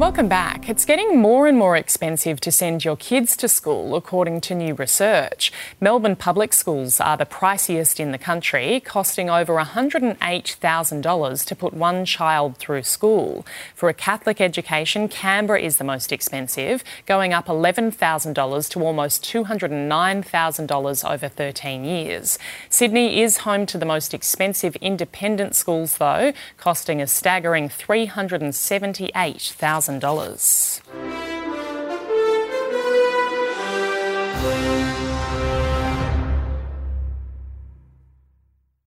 Welcome back. It's getting more and more expensive to send your kids to school, according to new research. Melbourne public schools are the priciest in the country, costing over $108,000 to put one child through school. For a Catholic education, Canberra is the most expensive, going up $11,000 to almost $209,000 over 13 years. Sydney is home to the most expensive independent schools, though, costing a staggering $378,000. $1,000.